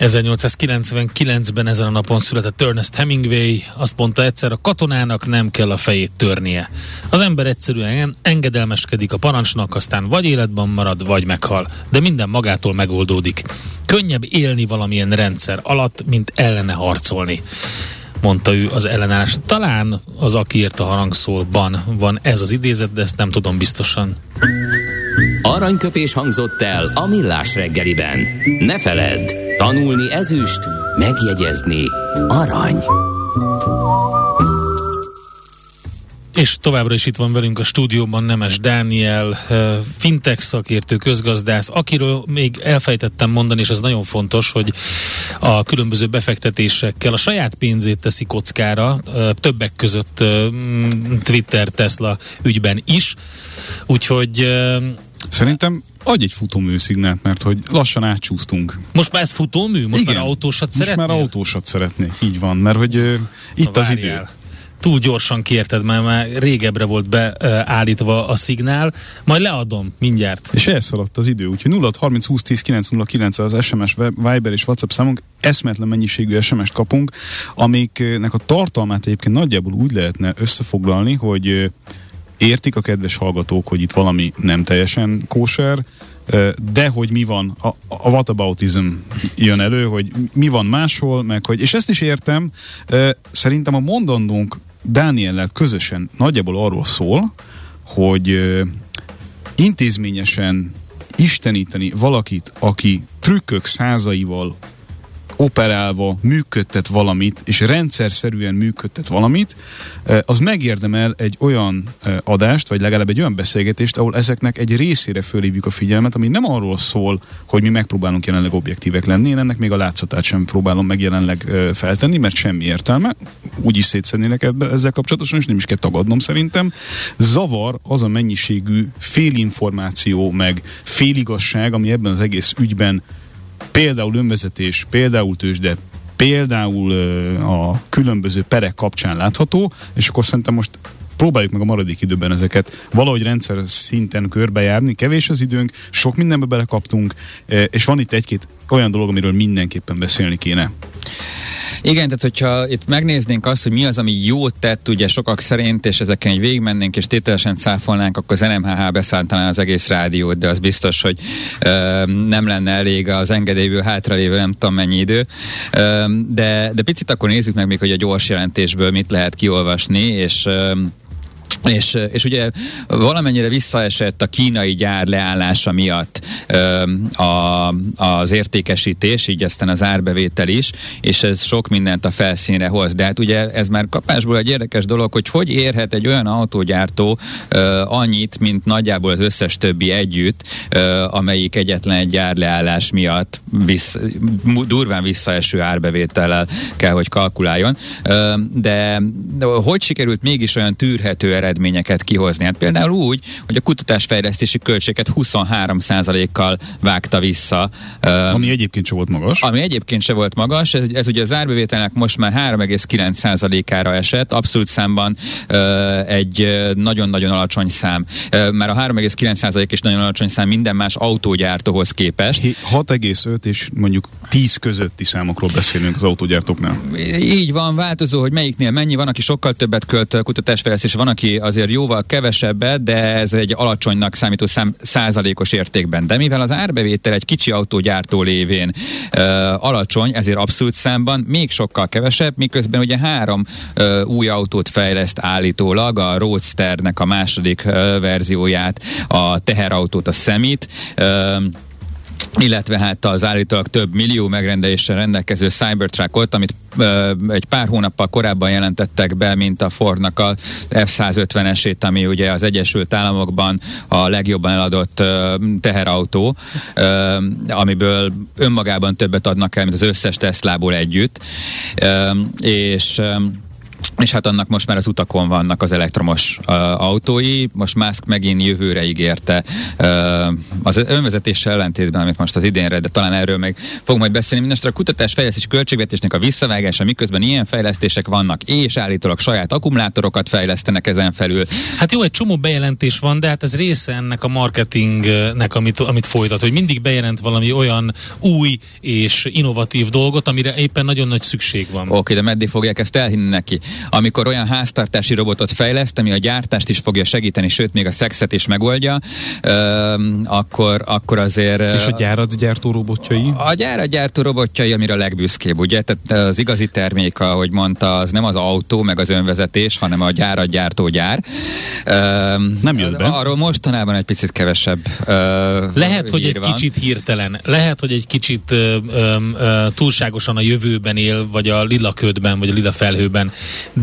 1899-ben ezen a napon született Ernest Hemingway, azt mondta egyszer, a katonának nem kell a fejét törnie. Az ember egyszerűen engedelmeskedik a parancsnak, aztán vagy életben marad, vagy meghal. De minden magától megoldódik. Könnyebb élni valamilyen rendszer alatt, mint ellene harcolni mondta ő az ellenállás. Talán az, aki írt a harangszólban van ez az idézet, de ezt nem tudom biztosan. Aranyköpés hangzott el a millás reggeliben. Ne feledd, tanulni ezüst, megjegyezni arany. És továbbra is itt van velünk a stúdióban Nemes Dániel, fintech szakértő, közgazdász, akiről még elfejtettem mondani, és ez nagyon fontos, hogy a különböző befektetésekkel a saját pénzét teszi kockára, többek között Twitter, Tesla ügyben is. Úgyhogy Szerintem adj egy futómű mert hogy lassan átcsúsztunk. Most már ez futómű? Most Igen. már autósat szeretnél? Most már autósat szeretnék, így van, mert hogy uh, itt Na, az idő túl gyorsan kérted, mert már régebbre volt beállítva a szignál, majd leadom mindjárt. És elszaladt az idő, úgyhogy 0 30 20 10 909 az SMS, Viber és WhatsApp számunk, eszmetlen mennyiségű SMS-t kapunk, amiknek a tartalmát egyébként nagyjából úgy lehetne összefoglalni, hogy értik a kedves hallgatók, hogy itt valami nem teljesen kóser, de hogy mi van, a, a whataboutism jön elő, hogy mi van máshol, meg hogy, és ezt is értem, szerintem a mondandónk Dániellel közösen nagyjából arról szól, hogy intézményesen isteníteni valakit, aki trükkök százaival operálva működtet valamit, és rendszer szerűen működtet valamit, az megérdemel egy olyan adást, vagy legalább egy olyan beszélgetést, ahol ezeknek egy részére fölhívjuk a figyelmet, ami nem arról szól, hogy mi megpróbálunk jelenleg objektívek lenni, én ennek még a látszatát sem próbálom meg jelenleg feltenni, mert semmi értelme, úgy is szétszednének ebbe, ezzel kapcsolatosan, és nem is kell tagadnom szerintem. Zavar az a mennyiségű félinformáció, meg féligasság, ami ebben az egész ügyben például önvezetés, például tőzsde, például a különböző perek kapcsán látható, és akkor szerintem most próbáljuk meg a maradék időben ezeket valahogy rendszer szinten körbejárni. Kevés az időnk, sok mindenbe belekaptunk, és van itt egy-két olyan dolog, amiről mindenképpen beszélni kéne. Igen, tehát hogyha itt megnéznénk azt, hogy mi az, ami jót tett ugye sokak szerint, és ezeken egy végigmennénk, és tételesen cáfolnánk, akkor az NMHH beszálltaná az egész rádiót, de az biztos, hogy ö, nem lenne elég az engedélyből hátralévő nem tudom mennyi idő. Ö, de, de picit akkor nézzük meg még, hogy a gyors jelentésből mit lehet kiolvasni, és ö, és, és ugye valamennyire visszaesett a kínai gyár leállása miatt ö, a, az értékesítés, így aztán az árbevétel is, és ez sok mindent a felszínre hoz. De hát ugye ez már kapásból egy érdekes dolog, hogy hogy érhet egy olyan autógyártó ö, annyit, mint nagyjából az összes többi együtt, ö, amelyik egyetlen egy gyár leállás miatt vissz, durván visszaeső árbevétellel kell, hogy kalkuláljon. Ö, de, hogy sikerült mégis olyan tűrhető eredményeket kihozni. Hát például úgy, hogy a kutatásfejlesztési költséget 23%-kal vágta vissza. Ami egyébként se volt magas. Ami egyébként se volt magas. Ez, ez ugye az árbevételnek most már 3,9%-ára esett. Abszolút számban egy nagyon-nagyon alacsony szám. Már a 3,9% is nagyon alacsony szám minden más autógyártóhoz képest. 6,5 és mondjuk 10 közötti számokról beszélünk az autógyártóknál. Így van, változó, hogy melyiknél mennyi van, aki sokkal többet költ kutatásfejlesztés, van, aki azért jóval kevesebbet, de ez egy alacsonynak számító szám, százalékos értékben. De mivel az árbevétel egy kicsi autógyártó lévén ö, alacsony, ezért abszolút számban még sokkal kevesebb, miközben ugye három ö, új autót fejleszt állítólag, a Roadsternek a második ö, verzióját, a teherautót, a Semit, ö, illetve hát az állítólag több millió megrendeléssel rendelkező Cybertruckot, amit ö, egy pár hónappal korábban jelentettek be, mint a Fordnak a F-150-esét, ami ugye az Egyesült Államokban a legjobban eladott ö, teherautó, ö, amiből önmagában többet adnak el, mint az összes Teslából együtt. Ö, és ö, és hát annak most már az utakon vannak az elektromos uh, autói. Most Musk megint jövőre ígérte uh, az önvezetéssel ellentétben, amit most az idénre, de talán erről meg fog majd beszélni. Mindenesetre a kutatás fejlesztés költségvetésnek a visszavágása, miközben ilyen fejlesztések vannak, és állítólag saját akkumulátorokat fejlesztenek ezen felül. Hát jó, egy csomó bejelentés van, de hát ez része ennek a marketingnek, amit, amit folytat, hogy mindig bejelent valami olyan új és innovatív dolgot, amire éppen nagyon nagy szükség van. Oké, de meddig fogják ezt elhinni neki? Amikor olyan háztartási robotot fejleszt, ami a gyártást is fogja segíteni, sőt, még a szexet is megoldja, akkor, akkor azért... És a gyárat gyártó robotjai? A gyárat gyártó robotjai, amire a legbüszkébb, ugye? Tehát az igazi termék, ahogy mondta, az nem az autó, meg az önvezetés, hanem a gyárat gyártó gyár. Nem jött be. Arról mostanában egy picit kevesebb Lehet, hogy egy van. kicsit hirtelen, lehet, hogy egy kicsit túlságosan a jövőben él, vagy a lila ködben, vagy a lila felhőben,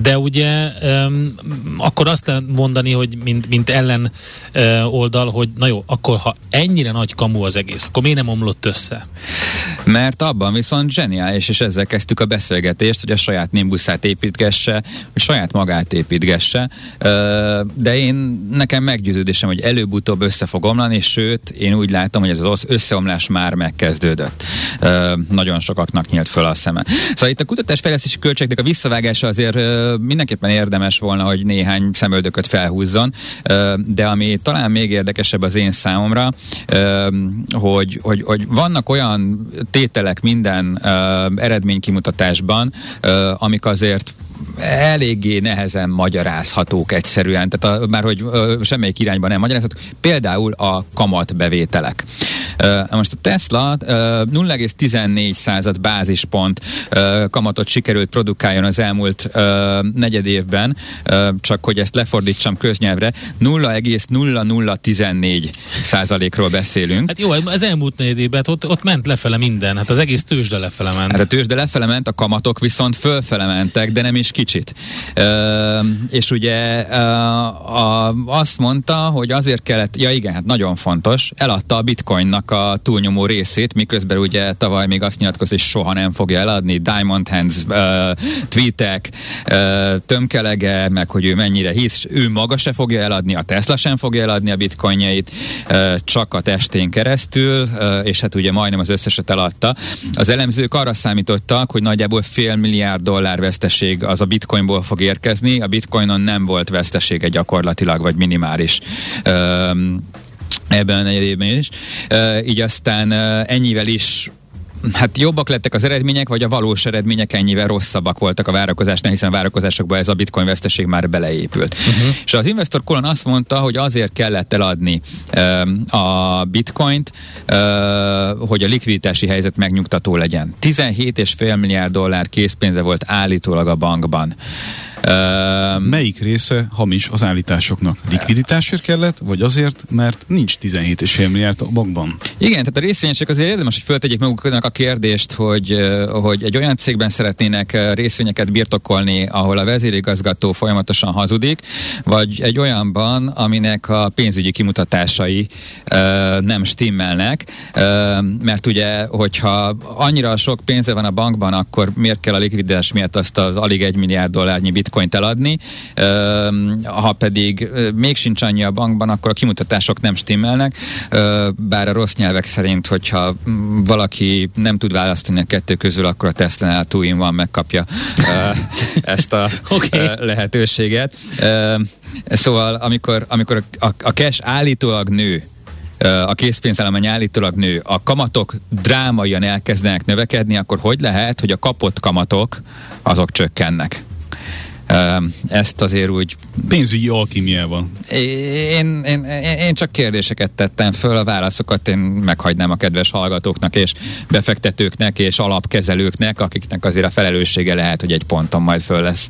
de ugye um, akkor azt lehet mondani, hogy mint, mint ellen uh, oldal, hogy na jó, akkor ha ennyire nagy kamu az egész, akkor miért nem omlott össze? Mert abban viszont zseniális, és ezzel kezdtük a beszélgetést, hogy a saját nimbuszát építgesse, hogy saját magát építgesse, de én nekem meggyőződésem, hogy előbb-utóbb össze fog omlani, sőt, én úgy látom, hogy ez az összeomlás már megkezdődött. Nagyon sokaknak nyílt föl a szeme. Szóval itt a kutatásfejlesztési költségnek a visszavágása azért mindenképpen érdemes volna, hogy néhány szemöldököt felhúzzon, de ami talán még érdekesebb az én számomra, hogy, hogy, hogy vannak olyan tételek minden eredménykimutatásban, amik azért eléggé nehezen magyarázhatók egyszerűen, tehát a, már hogy ö, semmelyik irányban nem magyarázhatók, például a kamatbevételek. Ö, most a Tesla 0,14 század bázispont ö, kamatot sikerült produkáljon az elmúlt ö, negyed évben, ö, csak hogy ezt lefordítsam köznyelvre, 0,0014 százalékról beszélünk. Hát jó, az elmúlt negyed évben, hát ott, ott ment lefele minden, hát az egész tőzsde lefele ment. Hát a tőzsde lefele ment, a kamatok viszont fölfele mentek, de nem is kicsit. Ö, és ugye ö, a, azt mondta, hogy azért kellett, ja igen, hát nagyon fontos, eladta a bitcoinnak a túlnyomó részét, miközben ugye tavaly még azt nyilatkozott, hogy soha nem fogja eladni, Diamond Hands, ö, tweetek, ö, tömkelege, meg hogy ő mennyire hisz, ő maga se fogja eladni, a Tesla sem fogja eladni a bitcoinjait, ö, csak a testén keresztül, ö, és hát ugye majdnem az összeset eladta. Az elemzők arra számítottak, hogy nagyjából fél milliárd dollár veszteség az a bitcoinból fog érkezni. A bitcoinon nem volt vesztesége gyakorlatilag, vagy minimális. Ebben a negyedében is. Így aztán ennyivel is hát jobbak lettek az eredmények, vagy a valós eredmények ennyivel rosszabbak voltak a várakozásnál, hiszen a várakozásokban ez a bitcoin veszteség már beleépült. Uh-huh. És az Investor Colon azt mondta, hogy azért kellett eladni uh, a bitcoint, uh, hogy a likviditási helyzet megnyugtató legyen. 17,5 milliárd dollár készpénze volt állítólag a bankban. Melyik része hamis az állításoknak? Likviditásért kellett, vagy azért, mert nincs 17,5 milliárd a bankban? Igen, tehát a részvényesek azért érdemes, hogy föltegyék maguknak a kérdést, hogy, hogy egy olyan cégben szeretnének részvényeket birtokolni, ahol a vezérigazgató folyamatosan hazudik, vagy egy olyanban, aminek a pénzügyi kimutatásai nem stimmelnek, mert ugye, hogyha annyira sok pénze van a bankban, akkor miért kell a likviditás miatt azt az alig egy milliárd dollárnyi bitcoin bitcoint eladni, ha pedig még sincs annyi a bankban, akkor a kimutatások nem stimmelnek, bár a rossz nyelvek szerint, hogyha valaki nem tud választani a kettő közül, akkor a Tesla-nál two van megkapja ezt a okay. lehetőséget. Szóval amikor, amikor a, a cash állítólag nő, a készpénzállomány állítólag nő, a kamatok drámaian elkezdenek növekedni, akkor hogy lehet, hogy a kapott kamatok azok csökkennek? Ezt azért úgy... Pénzügyi alkimiával. Én, én, én, én csak kérdéseket tettem föl, a válaszokat én meghagynám a kedves hallgatóknak és befektetőknek és alapkezelőknek, akiknek azért a felelőssége lehet, hogy egy ponton majd föl lesz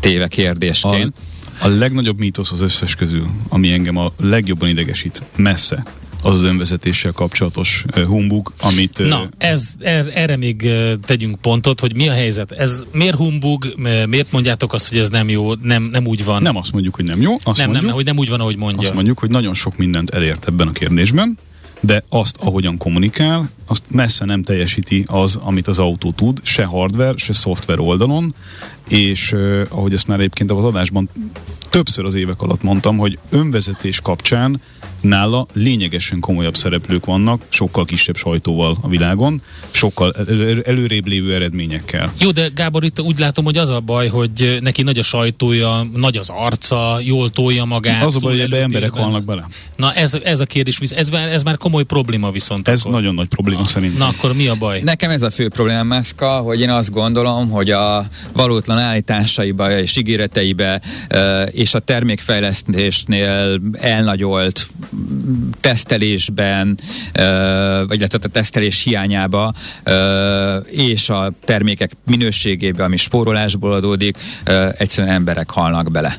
téve kérdésként. A, a legnagyobb mítosz az összes közül, ami engem a legjobban idegesít, messze, az az önvezetéssel kapcsolatos humbug, amit... Na, ez, er, erre még tegyünk pontot, hogy mi a helyzet. Ez miért humbug, miért mondjátok azt, hogy ez nem jó, nem, nem úgy van? Nem azt mondjuk, hogy nem jó, azt nem, mondjuk, nem, hogy nem úgy van, ahogy mondja. Azt mondjuk, hogy nagyon sok mindent elért ebben a kérdésben, de azt, ahogyan kommunikál, azt messze nem teljesíti az, amit az autó tud, se hardware, se szoftver oldalon, és uh, ahogy ezt már egyébként az adásban többször az évek alatt mondtam, hogy önvezetés kapcsán nála lényegesen komolyabb szereplők vannak, sokkal kisebb sajtóval a világon, sokkal elő, előrébb lévő eredményekkel. Jó, de Gábor, itt úgy látom, hogy az a baj, hogy neki nagy a sajtója, nagy az arca, jól tolja magát. Az a baj, hogy ebbe emberek halnak bele. Na ez, ez a kérdés, ez, ez már komoly probléma viszont. Ez akkor. nagyon nagy probléma na, szerintem. Na akkor mi a baj? Nekem ez a fő probléma, Mászka, hogy én azt gondolom, hogy a valótlan állításaiba és ígéreteibe és a termékfejlesztésnél elnagyolt tesztelésben, vagy illetve a tesztelés hiányába, és a termékek minőségében, ami spórolásból adódik, egyszerűen emberek halnak bele.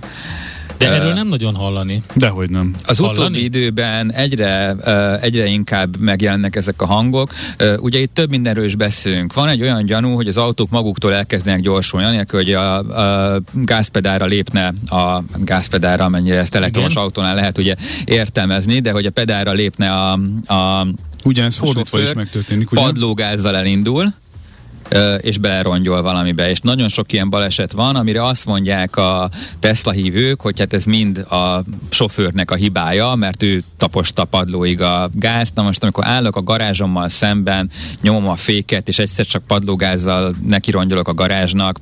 De erről nem nagyon hallani. Dehogy nem. Az hallani? utóbbi időben egyre, egyre inkább megjelennek ezek a hangok. Ugye itt több mindenről is beszélünk. Van egy olyan gyanú, hogy az autók maguktól elkezdenek gyorsulni, anélkül, hogy a, a gázpedára lépne a gázpedára, amennyire ezt elektromos Igen. autónál lehet ugye értelmezni, de hogy a pedára lépne a, a Ugyanez fordítva is megtörténik, ugye? Padlógázzal elindul, és belerongyol valamibe. És nagyon sok ilyen baleset van, amire azt mondják a Tesla hívők, hogy hát ez mind a sofőrnek a hibája, mert ő taposta padlóig a gázt. Na most, amikor állok a garázsommal szemben, nyomom a féket, és egyszer csak padlógázzal nekirongyolok a garázsnak,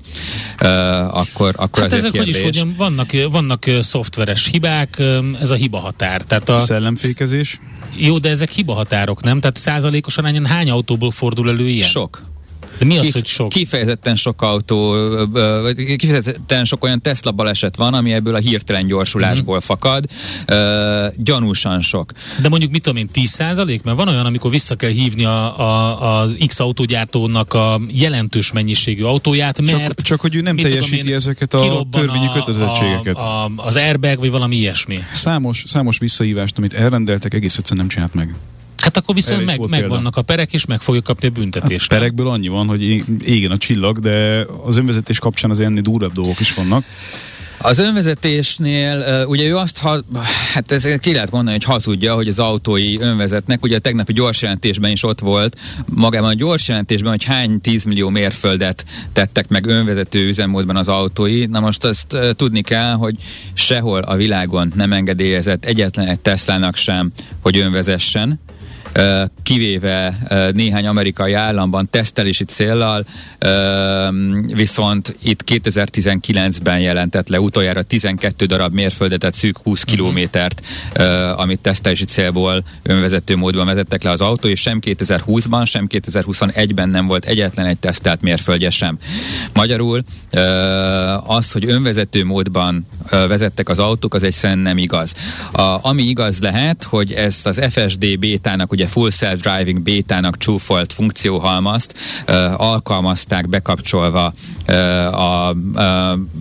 akkor, akkor hát ezek kérdés. hogy is mondjam, vannak, vannak szoftveres hibák, ez a hiba határ. Tehát a Szellemfékezés? Jó, de ezek hiba határok, nem? Tehát százalékos arányon hány autóból fordul elő ilyen? Sok. De mi az, Kif- hogy sok? Kifejezetten sok autó, kifejezetten sok olyan Tesla baleset van, ami ebből a hirtelen gyorsulásból mm-hmm. fakad. Uh, gyanúsan sok. De mondjuk mit tudom én, 10 százalék? Mert van olyan, amikor vissza kell hívni a, a, az X autógyártónak a jelentős mennyiségű autóját, mert... Csak, csak hogy ő nem teljesíti tudom én, ezeket a törvényi kötelezettségeket. A, a, az airbag, vagy valami ilyesmi. Számos, számos visszahívást, amit elrendeltek, egész egyszerűen nem csinált meg. Hát akkor viszont meg, megvannak a perek, és meg fogja kapni a büntetést. A perekből annyi van, hogy égen a csillag, de az önvezetés kapcsán az ennél durvább dolgok is vannak. Az önvezetésnél, ugye ő azt, ha, hát ez ki lehet mondani, hogy hazudja, hogy az autói önvezetnek, ugye a tegnapi gyorsjelentésben is ott volt, magában a gyorsjelentésben, hogy hány 10 millió mérföldet tettek meg önvezető üzemmódban az autói. Na most azt tudni kell, hogy sehol a világon nem engedélyezett egyetlen egy Teslának sem, hogy önvezessen kivéve néhány amerikai államban tesztelési céllal, viszont itt 2019-ben jelentett le utoljára 12 darab mérföldet, szűk 20 uh-huh. kilométert, amit tesztelési célból önvezető módban vezettek le az autó, és sem 2020-ban, sem 2021-ben nem volt egyetlen egy tesztelt mérföldje sem. Magyarul az, hogy önvezető módban vezettek az autók, az egyszerűen nem igaz. A, ami igaz lehet, hogy ezt az FSD bétának ugye ugye Full Self Driving bétának csúfolt funkcióhalmazt alkalmazták bekapcsolva a,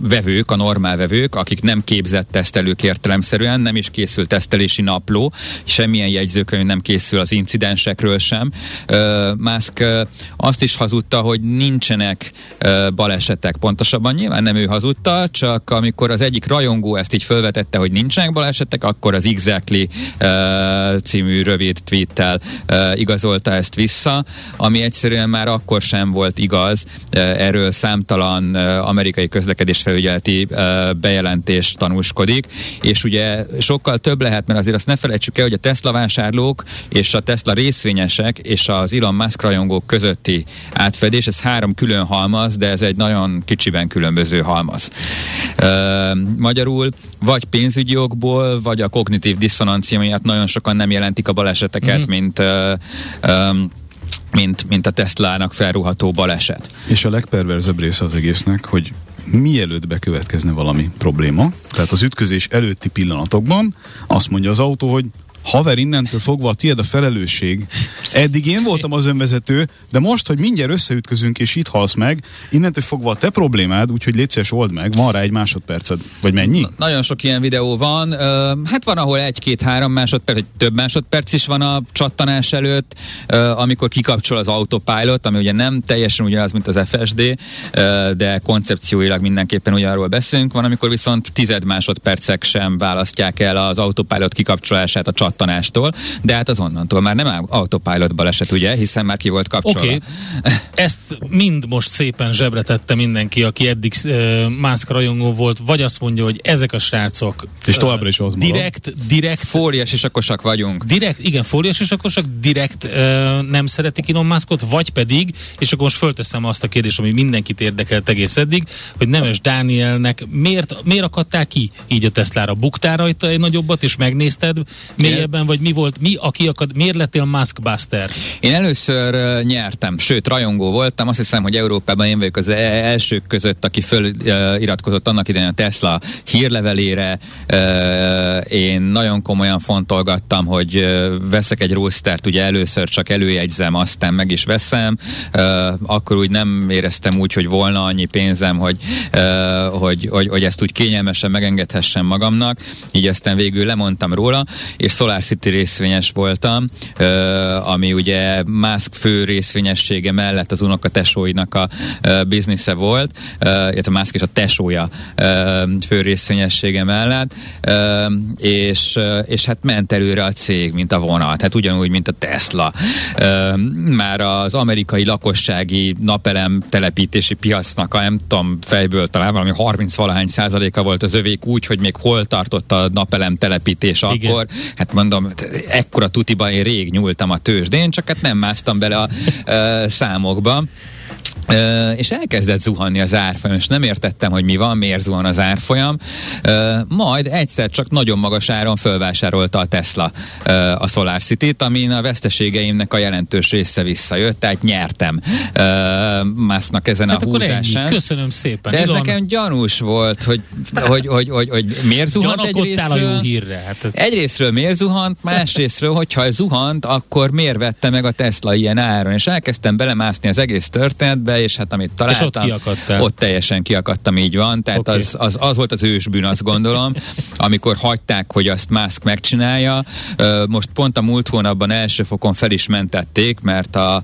vevők, a normál vevők, akik nem képzett tesztelők értelemszerűen, nem is készült tesztelési napló, semmilyen jegyzőkönyv nem készül az incidensekről sem. Musk azt is hazudta, hogy nincsenek balesetek. Pontosabban nyilván nem ő hazudta, csak amikor az egyik rajongó ezt így felvetette, hogy nincsenek balesetek, akkor az Exactly című rövid tweettel Izrael uh, igazolta ezt vissza, ami egyszerűen már akkor sem volt igaz. Uh, erről számtalan uh, amerikai közlekedésfelügyeleti bejelentés tanúskodik, és ugye sokkal több lehet, mert azért azt ne felejtsük el, hogy a Tesla vásárlók és a Tesla részvényesek és az Elon Musk rajongók közötti átfedés, ez három külön halmaz, de ez egy nagyon kicsiben különböző halmaz. Magyarul vagy pénzügyi okból, vagy a kognitív diszonancia miatt nagyon sokan nem jelentik a baleseteket, mm-hmm. mint um, mint, mint a Tesla-nak felruható baleset. És a legperverzebb része az egésznek, hogy mielőtt bekövetkezne valami probléma, tehát az ütközés előtti pillanatokban azt mondja az autó, hogy haver, innentől fogva a tiéd a felelősség. Eddig én voltam az önvezető, de most, hogy mindjárt összeütközünk és itt halsz meg, innentől fogva a te problémád, úgyhogy légy old meg, van rá egy másodperced. Vagy mennyi? Na, nagyon sok ilyen videó van. Uh, hát van, ahol egy-két-három másodperc, vagy több másodperc is van a csattanás előtt, uh, amikor kikapcsol az autopilot, ami ugye nem teljesen ugyanaz, mint az FSD, uh, de koncepcióilag mindenképpen ugyanarról beszélünk. Van, amikor viszont tized másodpercek sem választják el az autopilot kikapcsolását a csattanástól, de hát az onnantól már nem autopilot baleset, ugye, hiszen már ki volt kapcsolva. Oké, okay. ezt mind most szépen zsebre tette mindenki, aki eddig uh, Musk rajongó volt, vagy azt mondja, hogy ezek a srácok és továbbra is az direkt, direkt fóliás isakosak vagyunk. Direkt, igen, fóliás isakosak, direkt uh, nem szeretik Elon Muskot, vagy pedig, és akkor most fölteszem azt a kérdést, ami mindenkit érdekelt egész eddig, hogy Nemes Dánielnek miért, miért akadtál ki így a Teslára? Buktál rajta egy nagyobbat, és megnézted mélyebben, vagy mi volt, mi, aki akad, miért lettél Musk Buster? Én először nyertem, sőt, rajongó voltam, azt hiszem, hogy Európában én vagyok az e- elsők között, aki föliratkozott annak idején a Tesla hírlevelére. Én nagyon komolyan fontolgattam, hogy veszek egy roostert, ugye először csak előjegyzem, aztán meg is veszem. Akkor úgy nem éreztem úgy, hogy volna annyi pénzem, hogy, hogy, hogy, hogy ezt úgy kényelmesen megengedhessem magamnak. Így aztán végül lemondtam róla, és Solar City részvényes voltam, ami ugye Musk fő részvényessége mellett az unokatesóinak a biznisze volt, illetve Musk és a tesója fő részvényessége mellett, és, és hát ment előre a cég, mint a vonat, hát ugyanúgy, mint a Tesla. Már az amerikai lakossági napelem telepítési piacnak a nem tudom fejből talán valami 30 valahány százaléka volt az övék úgy, hogy még hol tartott a napelem telepítés Igen. akkor. Hát mondom, ekkora tutiba én rég nyúltam a tőzsdén, csak hát nem másztam bele a, a számokba. És elkezdett zuhanni az árfolyam, és nem értettem, hogy mi van, miért zuhan az árfolyam. Majd egyszer csak nagyon magas áron fölvásárolta a Tesla a Solar City-t, amin a veszteségeimnek a jelentős része visszajött, tehát nyertem Másznak ezen hát a húzásán. Köszönöm szépen. De ez Ilon... nekem gyanús volt, hogy, hogy, hogy, hogy, hogy miért zuhant egyrésztről. a jó hírre. Hát ez... Egyrésztről miért zuhant, másrésztről, hogyha zuhant, akkor miért vette meg a Tesla ilyen áron, és elkezdtem belemászni az egész történetbe, be, és hát amit találtam, és ott, ott teljesen kiakadtam, így van. Tehát okay. az, az, az volt az ősbűn, azt gondolom, amikor hagyták, hogy azt Musk megcsinálja. Most pont a múlt hónapban első fokon fel is mentették, mert a,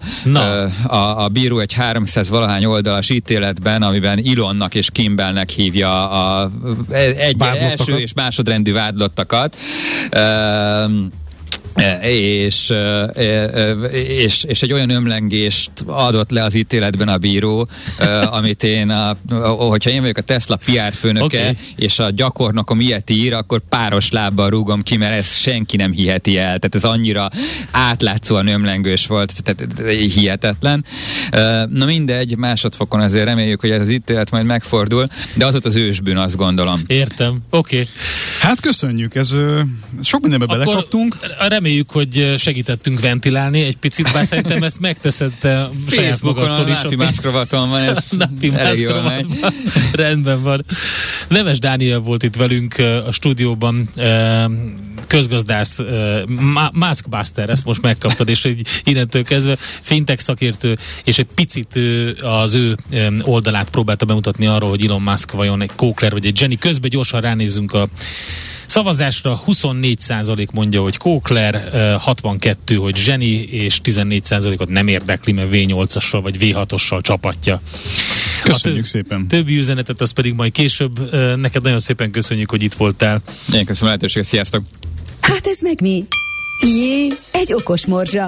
a, a bíró egy 300 valahány oldalas ítéletben, amiben Ilonnak és Kimbelnek hívja a, egy első és másodrendű vádlottakat, és, és, és egy olyan ömlengést adott le az ítéletben a bíró, amit én, a, hogyha én vagyok a Tesla PR főnöke, okay. és a gyakornokom ilyet ír, akkor páros lábbal rúgom ki, mert ezt senki nem hiheti el. Tehát ez annyira átlátszóan ömlengős volt, tehát hihetetlen. Na mindegy, másodfokon azért reméljük, hogy ez az ítélet majd megfordul, de az ott az ősbűn, azt gondolom. Értem, oké. Okay. Hát köszönjük, ez sok mindenbe belekaptunk. Reméljük reméljük, hogy segítettünk ventilálni egy picit, bár szerintem ezt megteszed te saját magadtól is. Napi mászkrovaton van, ez napi elég jól megy. Rendben van. Nemes Dániel volt itt velünk a stúdióban, közgazdász, Maskbuster, ezt most megkaptad, és egy innentől kezdve fintech szakértő, és egy picit az ő oldalát próbálta bemutatni arról, hogy Elon Musk vajon egy Kókler vagy egy Jenny. Közben gyorsan ránézzünk a Szavazásra 24% mondja, hogy Kókler, 62, hogy Zseni, és 14%-ot nem érdekli, mert V8-assal vagy V6-ossal csapatja. Köszönjük több, szépen. Többi üzenetet, az pedig majd később. Neked nagyon szépen köszönjük, hogy itt voltál. Én köszönöm a lehetőséget, sziasztok! Hát ez meg mi? Jé, egy okos morzsa.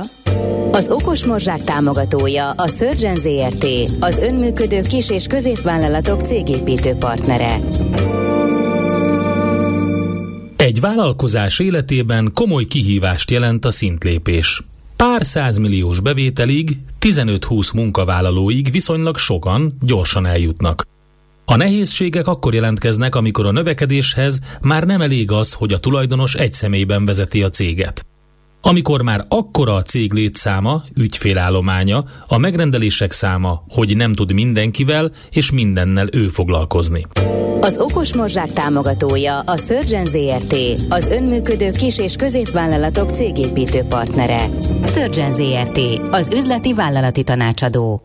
Az Okos Morzsák támogatója a Surgeon ZRT, az önműködő kis- és középvállalatok cégépítő partnere. Egy vállalkozás életében komoly kihívást jelent a szintlépés. Pár százmilliós bevételig, 15-20 munkavállalóig viszonylag sokan gyorsan eljutnak. A nehézségek akkor jelentkeznek, amikor a növekedéshez már nem elég az, hogy a tulajdonos egy személyben vezeti a céget. Amikor már akkora a cég létszáma, ügyfélállománya, a megrendelések száma, hogy nem tud mindenkivel és mindennel ő foglalkozni. Az Okos Morzsák támogatója a Surgeon ZRT, az önműködő kis- és középvállalatok cégépítő partnere. Surgeon ZRT, az üzleti vállalati tanácsadó.